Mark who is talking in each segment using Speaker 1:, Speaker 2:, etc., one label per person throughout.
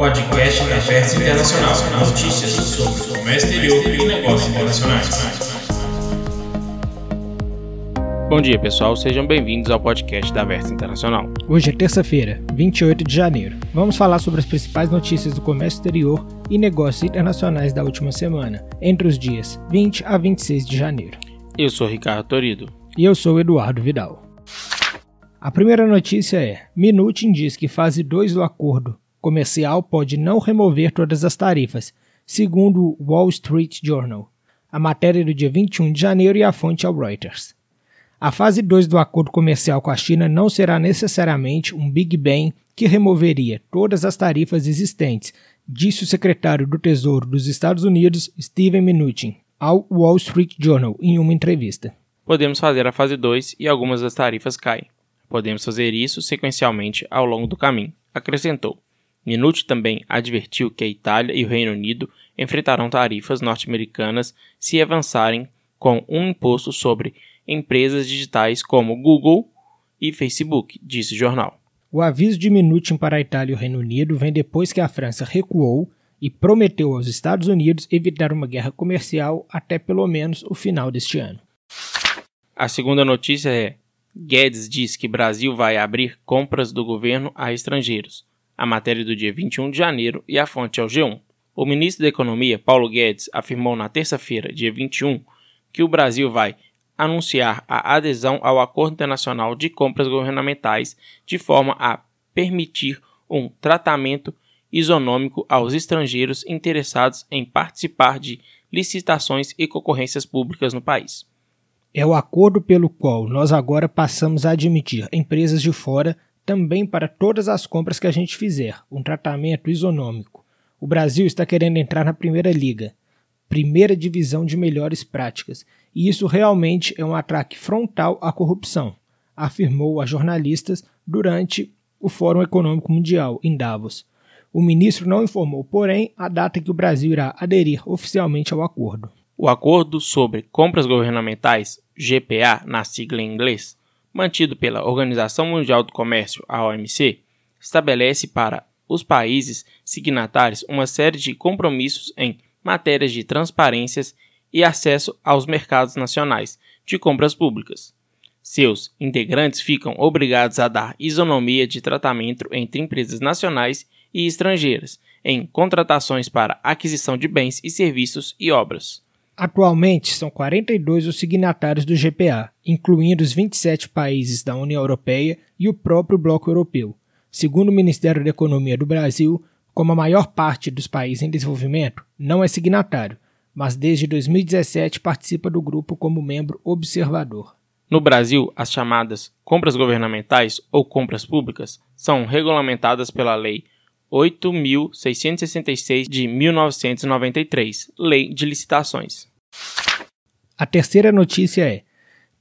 Speaker 1: Podcast da Versa Internacional. Notícias sobre o comércio exterior e negócios internacionais.
Speaker 2: Bom dia, pessoal. Sejam bem-vindos ao podcast da Versa Internacional.
Speaker 3: Hoje é terça-feira, 28 de janeiro. Vamos falar sobre as principais notícias do comércio exterior e negócios internacionais da última semana, entre os dias 20 a 26 de janeiro.
Speaker 2: Eu sou Ricardo Torido.
Speaker 3: E eu sou Eduardo Vidal. A primeira notícia é: Minutin diz que fase 2 do acordo comercial pode não remover todas as tarifas, segundo o Wall Street Journal. A matéria é do dia 21 de janeiro e a fonte é o Reuters. A fase 2 do acordo comercial com a China não será necessariamente um Big Bang que removeria todas as tarifas existentes, disse o secretário do Tesouro dos Estados Unidos, Steven Mnuchin, ao Wall Street Journal em uma entrevista.
Speaker 2: Podemos fazer a fase 2 e algumas das tarifas caem. Podemos fazer isso sequencialmente ao longo do caminho, acrescentou. Minuti também advertiu que a Itália e o Reino Unido enfrentarão tarifas norte-americanas se avançarem com um imposto sobre empresas digitais como Google e Facebook, disse o jornal.
Speaker 3: O aviso de Minutin para a Itália e o Reino Unido vem depois que a França recuou e prometeu aos Estados Unidos evitar uma guerra comercial até pelo menos o final deste ano.
Speaker 2: A segunda notícia é: Guedes diz que Brasil vai abrir compras do governo a estrangeiros a matéria do dia 21 de janeiro e a fonte é o G1. O ministro da Economia, Paulo Guedes, afirmou na terça-feira, dia 21, que o Brasil vai anunciar a adesão ao Acordo Internacional de Compras Governamentais de forma a permitir um tratamento isonômico aos estrangeiros interessados em participar de licitações e concorrências públicas no país.
Speaker 3: É o acordo pelo qual nós agora passamos a admitir empresas de fora também para todas as compras que a gente fizer, um tratamento isonômico. O Brasil está querendo entrar na Primeira Liga, primeira divisão de melhores práticas, e isso realmente é um ataque frontal à corrupção, afirmou a jornalistas durante o Fórum Econômico Mundial em Davos. O ministro não informou, porém, a data que o Brasil irá aderir oficialmente ao acordo.
Speaker 2: O Acordo sobre Compras Governamentais, GPA na sigla em inglês, mantido pela Organização Mundial do Comércio, a OMC, estabelece para os países signatários uma série de compromissos em matérias de transparências e acesso aos mercados nacionais de compras públicas. Seus integrantes ficam obrigados a dar isonomia de tratamento entre empresas nacionais e estrangeiras em contratações para aquisição de bens e serviços e obras.
Speaker 3: Atualmente, são 42 os signatários do GPA, incluindo os 27 países da União Europeia e o próprio Bloco Europeu. Segundo o Ministério da Economia do Brasil, como a maior parte dos países em desenvolvimento, não é signatário, mas desde 2017 participa do grupo como membro observador.
Speaker 2: No Brasil, as chamadas compras governamentais ou compras públicas são regulamentadas pela Lei 8.666 de 1993, Lei de Licitações.
Speaker 3: A terceira notícia é: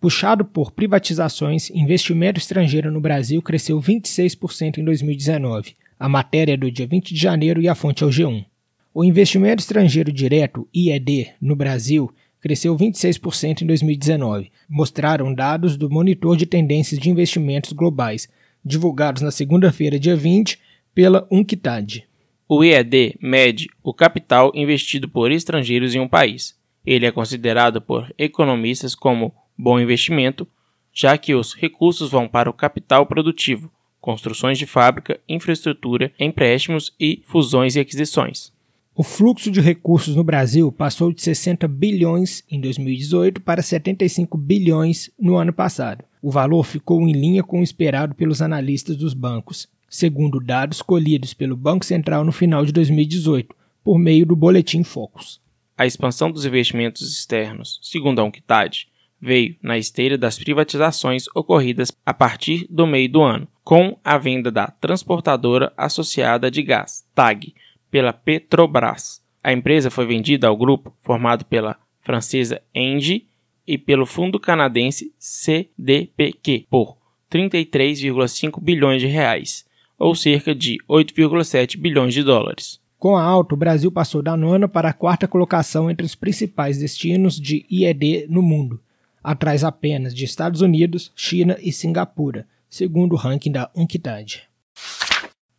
Speaker 3: puxado por privatizações, investimento estrangeiro no Brasil cresceu 26% em 2019. A matéria é do dia 20 de janeiro e a fonte é o G1. O investimento estrangeiro direto, IED, no Brasil cresceu 26% em 2019, mostraram dados do Monitor de Tendências de Investimentos Globais, divulgados na segunda-feira, dia 20, pela UNCTAD.
Speaker 2: O IED mede o capital investido por estrangeiros em um país. Ele é considerado por economistas como bom investimento, já que os recursos vão para o capital produtivo, construções de fábrica, infraestrutura, empréstimos e fusões e aquisições.
Speaker 3: O fluxo de recursos no Brasil passou de 60 bilhões em 2018 para 75 bilhões no ano passado. O valor ficou em linha com o esperado pelos analistas dos bancos, segundo dados colhidos pelo Banco Central no final de 2018, por meio do Boletim Focus.
Speaker 2: A expansão dos investimentos externos, segundo a UNCTAD, veio na esteira das privatizações ocorridas a partir do meio do ano, com a venda da transportadora associada de gás, TAG, pela Petrobras. A empresa foi vendida ao grupo formado pela francesa Engie e pelo fundo canadense CDPQ por 33,5 bilhões de reais, ou cerca de 8,7 bilhões de dólares.
Speaker 3: Com a alta, o Brasil passou da nona para a quarta colocação entre os principais destinos de IED no mundo, atrás apenas de Estados Unidos, China e Singapura, segundo o ranking da UNCTAD.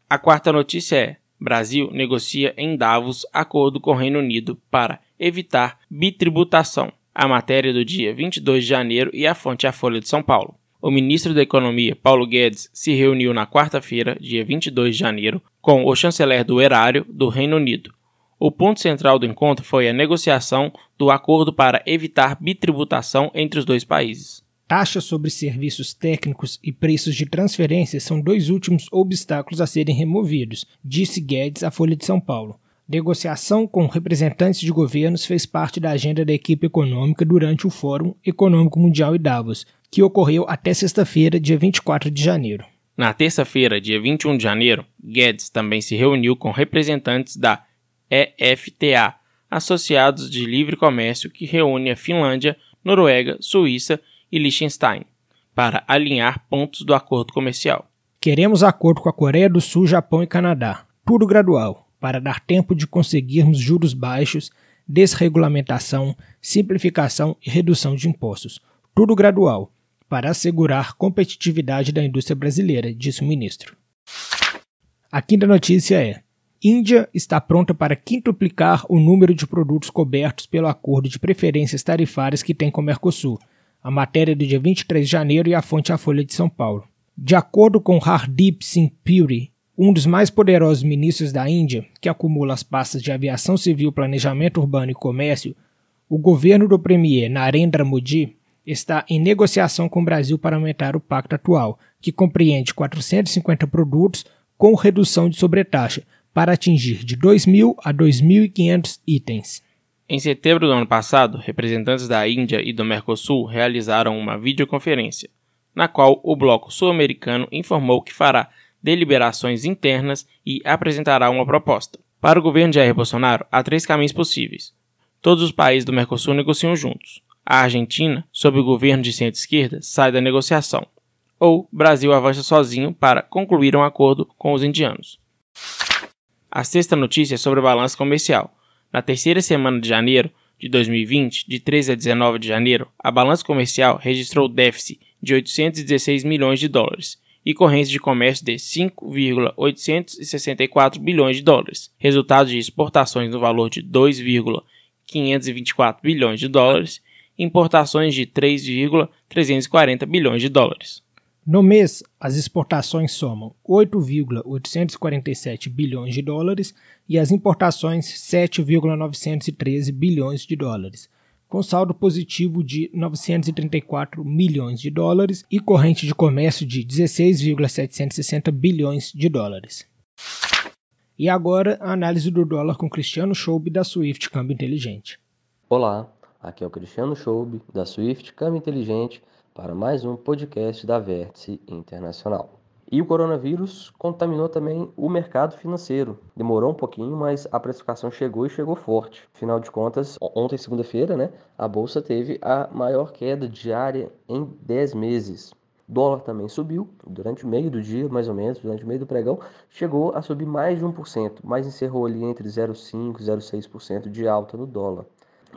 Speaker 2: A quarta notícia é: Brasil negocia em Davos acordo com o Reino Unido para evitar bitributação. A matéria do dia 22 de janeiro e a fonte é a Folha de São Paulo. O ministro da Economia, Paulo Guedes, se reuniu na quarta-feira, dia 22 de janeiro, com o chanceler do erário do Reino Unido. O ponto central do encontro foi a negociação do acordo para evitar bitributação entre os dois países.
Speaker 3: Taxas sobre serviços técnicos e preços de transferência são dois últimos obstáculos a serem removidos, disse Guedes à Folha de São Paulo. Negociação com representantes de governos fez parte da agenda da equipe econômica durante o Fórum Econômico Mundial em Davos, que ocorreu até sexta-feira, dia 24 de janeiro.
Speaker 2: Na terça-feira, dia 21 de janeiro, Guedes também se reuniu com representantes da EFTA, Associados de Livre Comércio, que reúne a Finlândia, Noruega, Suíça e Liechtenstein, para alinhar pontos do acordo comercial.
Speaker 3: Queremos acordo com a Coreia do Sul, Japão e Canadá, tudo gradual para dar tempo de conseguirmos juros baixos, desregulamentação, simplificação e redução de impostos. Tudo gradual, para assegurar competitividade da indústria brasileira, disse o ministro. A quinta notícia é: Índia está pronta para quintuplicar o número de produtos cobertos pelo acordo de preferências tarifárias que tem com o Mercosul. A matéria é do dia 23 de janeiro e a fonte é a Folha de São Paulo. De acordo com Hardip Singh Puri, um dos mais poderosos ministros da Índia, que acumula as pastas de aviação civil, planejamento urbano e comércio, o governo do premier Narendra Modi está em negociação com o Brasil para aumentar o pacto atual, que compreende 450 produtos com redução de sobretaxa, para atingir de 2.000 a 2.500 itens.
Speaker 2: Em setembro do ano passado, representantes da Índia e do Mercosul realizaram uma videoconferência, na qual o bloco sul-americano informou que fará deliberações internas e apresentará uma proposta. Para o governo de Jair Bolsonaro, há três caminhos possíveis. Todos os países do Mercosul negociam juntos. A Argentina, sob o governo de centro-esquerda, sai da negociação. Ou Brasil avança sozinho para concluir um acordo com os indianos. A sexta notícia é sobre o balanço comercial. Na terceira semana de janeiro de 2020, de 13 a 19 de janeiro, a balança comercial registrou déficit de 816 milhões de dólares, e correntes de comércio de 5,864 bilhões de dólares, resultado de exportações no valor de 2,524 bilhões de dólares importações de 3,340 bilhões de dólares.
Speaker 3: No mês, as exportações somam 8,847 bilhões de dólares e as importações 7,913 bilhões de dólares, com saldo positivo de 934 milhões de dólares e corrente de comércio de 16,760 bilhões de dólares. E agora a análise do dólar com Cristiano Schoube da Swift Câmbio Inteligente.
Speaker 4: Olá, aqui é o Cristiano Schoube da Swift Câmbio Inteligente para mais um podcast da Vértice Internacional. E o coronavírus contaminou também o mercado financeiro. Demorou um pouquinho, mas a precificação chegou e chegou forte. Afinal de contas, ontem, segunda-feira, né, a bolsa teve a maior queda diária em 10 meses. O dólar também subiu durante o meio do dia, mais ou menos, durante o meio do pregão, chegou a subir mais de 1%, mas encerrou ali entre 0,5% e 0,6% de alta no dólar.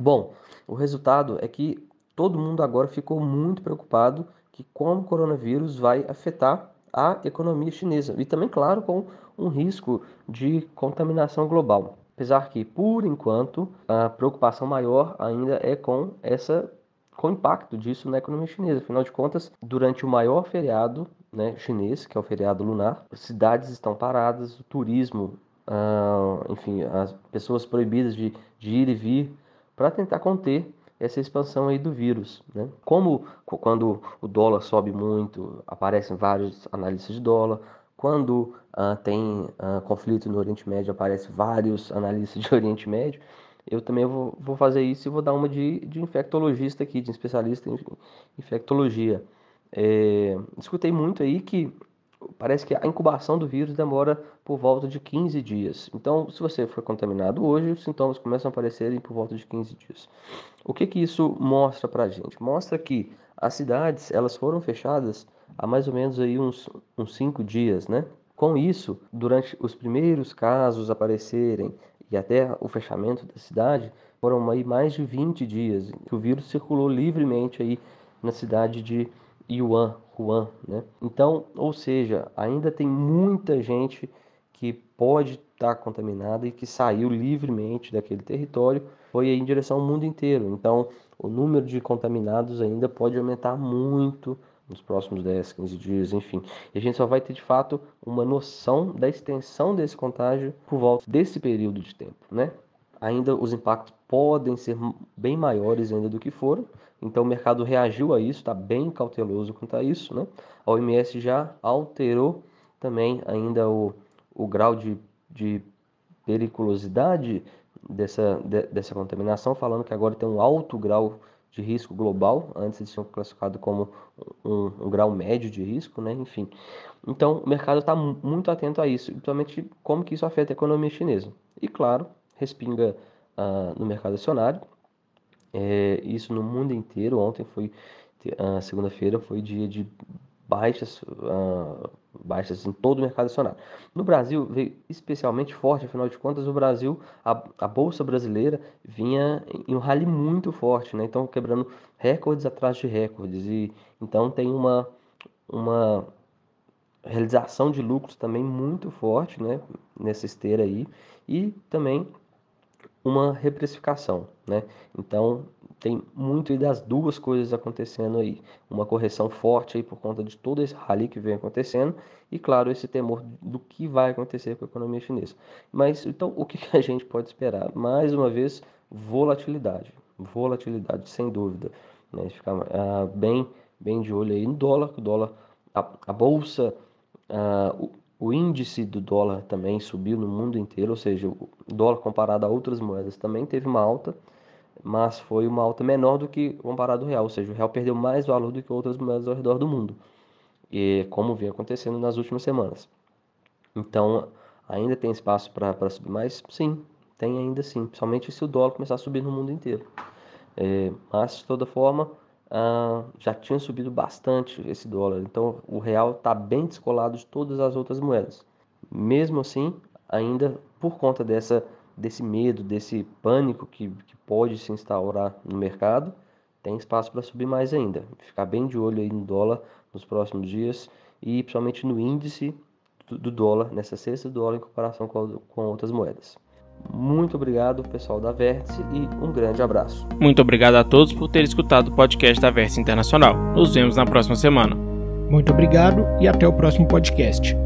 Speaker 4: Bom, o resultado é que todo mundo agora ficou muito preocupado que como o coronavírus vai afetar a economia chinesa e também, claro, com um risco de contaminação global. Apesar que, por enquanto, a preocupação maior ainda é com essa com o impacto disso na economia chinesa. Afinal de contas, durante o maior feriado né, chinês, que é o feriado lunar, as cidades estão paradas, o turismo, ah, enfim, as pessoas proibidas de, de ir e vir para tentar conter essa expansão aí do vírus. Né? Como quando o dólar sobe muito, aparecem vários analistas de dólar. Quando uh, tem uh, conflito no Oriente Médio, aparecem vários analistas de Oriente Médio. Eu também vou, vou fazer isso e vou dar uma de, de infectologista aqui, de especialista em infectologia. É, escutei muito aí que parece que a incubação do vírus demora por volta de 15 dias. Então, se você for contaminado hoje, os sintomas começam a aparecerem por volta de 15 dias. O que que isso mostra para a gente? Mostra que as cidades elas foram fechadas há mais ou menos aí uns, uns cinco dias, né? Com isso, durante os primeiros casos aparecerem e até o fechamento da cidade, foram aí mais de 20 dias que o vírus circulou livremente aí na cidade de Yuan, Né? Então, ou seja, ainda tem muita gente que pode estar contaminada e que saiu livremente daquele território foi em direção ao mundo inteiro. Então, o número de contaminados ainda pode aumentar muito nos próximos 10, 15 dias, enfim. E a gente só vai ter de fato uma noção da extensão desse contágio por volta desse período de tempo, né? Ainda os impactos podem ser bem maiores ainda do que foram, então o mercado reagiu a isso, está bem cauteloso quanto a isso, né? A OMS já alterou também ainda o, o grau de, de periculosidade dessa, de, dessa contaminação, falando que agora tem um alto grau de risco global, antes eles tinham classificado como um, um grau médio de risco, né? Enfim. Então, o mercado está muito atento a isso, principalmente como que isso afeta a economia chinesa. E, claro, respinga uh, no mercado acionário, é, isso no mundo inteiro. Ontem foi, uh, segunda-feira, foi dia de baixas, uh, baixas em todo o mercado acionário. No Brasil veio especialmente forte, afinal de contas, o Brasil, a, a bolsa brasileira vinha em um rally muito forte, né? Então quebrando recordes atrás de recordes e então tem uma uma realização de lucros também muito forte, né? Nessa esteira aí e também uma reprecificação, né? Então tem muito das duas coisas acontecendo aí, uma correção forte aí por conta de todo esse rally que vem acontecendo e claro esse temor do que vai acontecer com a economia chinesa. Mas então o que a gente pode esperar? Mais uma vez volatilidade, volatilidade sem dúvida, né? Ficar uh, bem bem de olho aí no dólar, o dólar a, a bolsa uh, o índice do dólar também subiu no mundo inteiro, ou seja, o dólar comparado a outras moedas também teve uma alta, mas foi uma alta menor do que comparado ao real, ou seja, o real perdeu mais valor do que outras moedas ao redor do mundo, e como vem acontecendo nas últimas semanas. Então, ainda tem espaço para subir mais? Sim, tem ainda sim, principalmente se o dólar começar a subir no mundo inteiro. É, mas, de toda forma, já tinha subido bastante esse dólar. Então o real está bem descolado de todas as outras moedas. Mesmo assim, ainda por conta dessa, desse medo, desse pânico que, que pode se instaurar no mercado, tem espaço para subir mais ainda. Ficar bem de olho aí no dólar nos próximos dias e principalmente no índice do, dólar, nessa cesta do dólar em comparação com, com outras moedas. Muito obrigado, pessoal da Vértice, e um grande abraço.
Speaker 2: Muito obrigado a todos por terem escutado o podcast da Vértice Internacional. Nos vemos na próxima semana.
Speaker 3: Muito obrigado e até o próximo podcast.